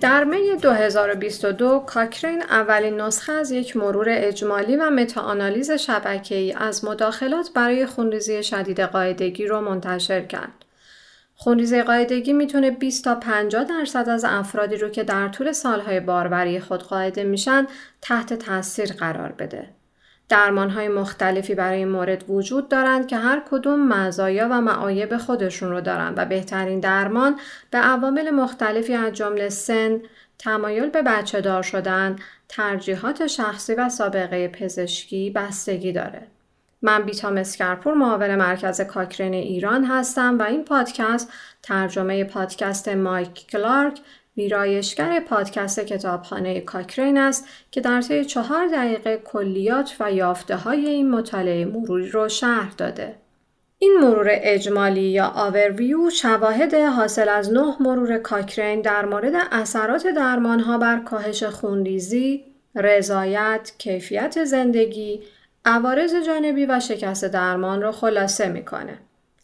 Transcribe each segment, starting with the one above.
در می 2022 کاکرین اولین نسخه از یک مرور اجمالی و متاانالیز شبکه‌ای از مداخلات برای خونریزی شدید قاعدگی رو منتشر کرد. خونریزی قاعدگی می‌تونه 20 تا 50 درصد از افرادی رو که در طول سالهای باروری خود قاعده میشن تحت تاثیر قرار بده. درمان های مختلفی برای این مورد وجود دارند که هر کدوم مزایا و معایب خودشون رو دارند و بهترین درمان به عوامل مختلفی از جمله سن، تمایل به بچه دار شدن، ترجیحات شخصی و سابقه پزشکی بستگی داره. من بیتا مسکرپور معاون مرکز کاکرین ایران هستم و این پادکست ترجمه پادکست مایک کلارک ویرایشگر پادکست کتابخانه کاکرین است که در طی چهار دقیقه کلیات و یافته های این مطالعه مروری رو شرح داده. این مرور اجمالی یا آورویو شواهد حاصل از نه مرور کاکرین در مورد اثرات درمانها بر کاهش خونریزی، رضایت، کیفیت زندگی، عوارض جانبی و شکست درمان را خلاصه می‌کنه.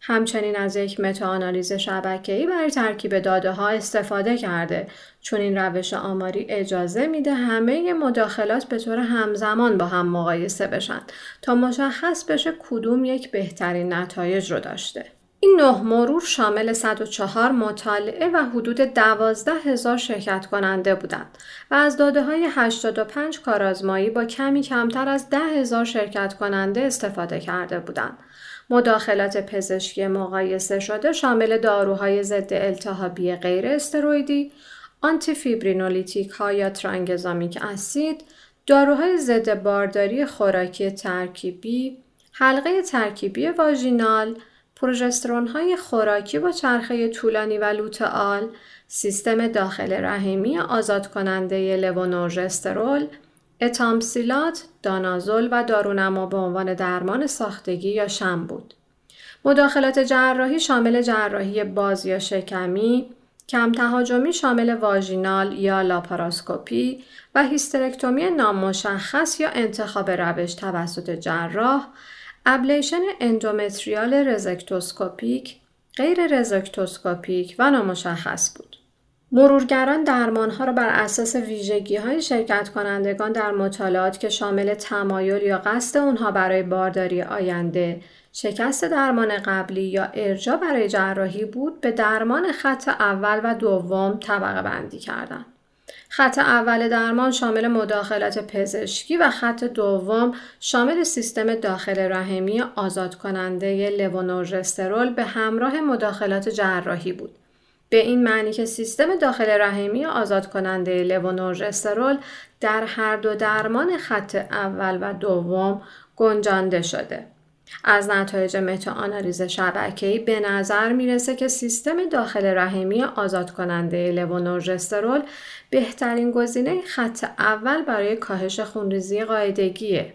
همچنین از یک متاانالیز شبکه‌ای برای ترکیب داده ها استفاده کرده چون این روش آماری اجازه میده همه مداخلات به طور همزمان با هم مقایسه بشن تا مشخص بشه کدوم یک بهترین نتایج رو داشته. این نه مرور شامل 104 مطالعه و حدود 12 هزار شرکت کننده بودند و از داده های 85 کارآزمایی با کمی کمتر از 10 هزار شرکت کننده استفاده کرده بودند. مداخلات پزشکی مقایسه شده شامل داروهای ضد التهابی غیر استرویدی، آنتی فیبرینولیتیک ها یا ترانگزامیک اسید، داروهای ضد بارداری خوراکی ترکیبی، حلقه ترکیبی واژینال، پروژسترون های خوراکی با چرخه طولانی و لوتئال، سیستم داخل رحمی آزاد کننده لوونورژسترول، اتامسیلات، دانازول و دارونما به عنوان درمان ساختگی یا sham بود. مداخلات جراحی شامل جراحی باز یا شکمی، کم تهاجمی شامل واژینال یا لاپاراسکوپی و هیسترکتومی نامشخص یا انتخاب روش توسط جراح، ablation اندومتریال رزکتوسکوپیک، غیر رزکتوسکوپیک و نامشخص بود. مرورگران درمانها را بر اساس ویژگی های شرکت کنندگان در مطالعات که شامل تمایل یا قصد اونها برای بارداری آینده، شکست درمان قبلی یا ارجاع برای جراحی بود به درمان خط اول و دوم طبقه بندی کردند. خط اول درمان شامل مداخلات پزشکی و خط دوم شامل سیستم داخل رحمی آزاد کننده لوونورژسترول به همراه مداخلات جراحی بود. به این معنی که سیستم داخل رحمی آزاد کننده لوونورژسترول در هر دو درمان خط اول و دوم گنجانده شده. از نتایج متاآنالیز شبکه‌ای به نظر می‌رسه که سیستم داخل رحمی آزاد کننده لوونورژسترول بهترین گزینه خط اول برای کاهش خونریزی قاعدگیه.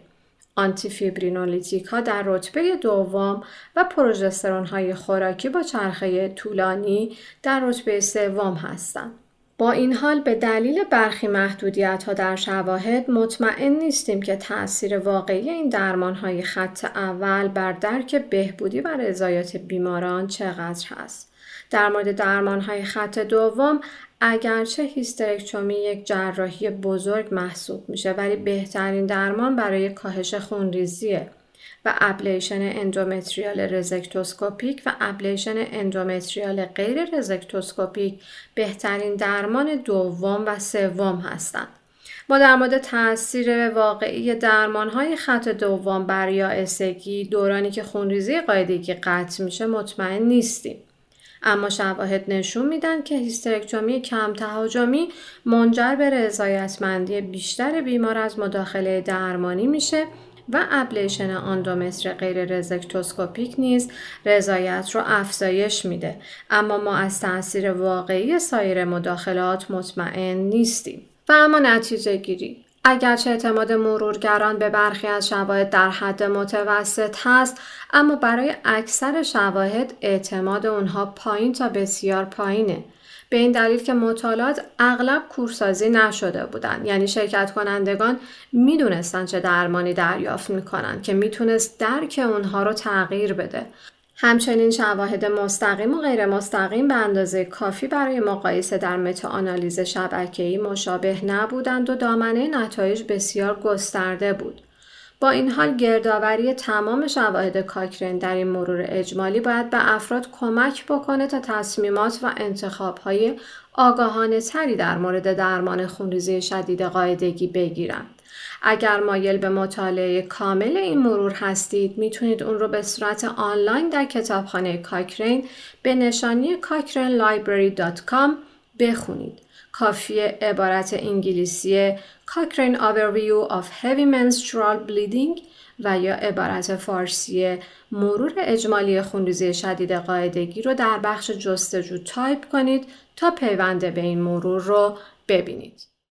آنتی فیبرینولیتیک ها در رتبه دوم و پروژسترون های خوراکی با چرخه طولانی در رتبه سوم هستند. با این حال به دلیل برخی محدودیت ها در شواهد مطمئن نیستیم که تأثیر واقعی این درمان های خط اول بر درک بهبودی و رضایت بیماران چقدر هست. در مورد درمان های خط دوم اگرچه هیسترکتومی یک جراحی بزرگ محسوب میشه ولی بهترین درمان برای کاهش خونریزیه و ablation اندومتریال رزکتوسکوپیک و ablation اندومتریال غیر رزکتوسکوپیک بهترین درمان دوم و سوم هستند. ما در مورد تاثیر واقعی درمان های خط دوم بر یائسگی دورانی که خونریزی قاعدگی قطع میشه مطمئن نیستیم. اما شواهد نشون میدن که هیسترکتومی کم تهاجمی منجر به رضایتمندی بیشتر بیمار از مداخله درمانی میشه و ابلیشن آندومتر غیر رزکتوسکوپیک نیز رضایت رو افزایش میده. اما ما از تاثیر واقعی سایر مداخلات مطمئن نیستیم. و اما نتیجه گیری. اگرچه اعتماد مرورگران به برخی از شواهد در حد متوسط هست اما برای اکثر شواهد اعتماد اونها پایین تا بسیار پایینه. به این دلیل که مطالعات اغلب کورسازی نشده بودند. یعنی شرکت کنندگان می‌دونستن چه درمانی دریافت می‌کنن که می‌تونست درک اونها رو تغییر بده. همچنین شواهد مستقیم و غیر مستقیم به اندازه کافی برای مقایسه در متاآنالیز شبکه‌ای مشابه نبودند و دامنه نتایج بسیار گسترده بود. با این حال گردآوری تمام شواهد کاکرین در این مرور اجمالی باید به افراد کمک بکنه تا تصمیمات و انتخابهای آگاهانه تری در مورد درمان خونریزی شدید قاعدگی بگیرند. اگر مایل به مطالعه کامل این مرور هستید می‌تونید اون رو به صورت آنلاین در کتابخانه کاکرین به نشانی cochranelibrary.com بخونید. کافی عبارت انگلیسی Cochrane Overview of Heavy Menstrual Bleeding و یا عبارت فارسی مرور اجمالی خونریزی شدید قاعدگی رو در بخش جستجو تایپ کنید تا پیونده به این مرور رو ببینید.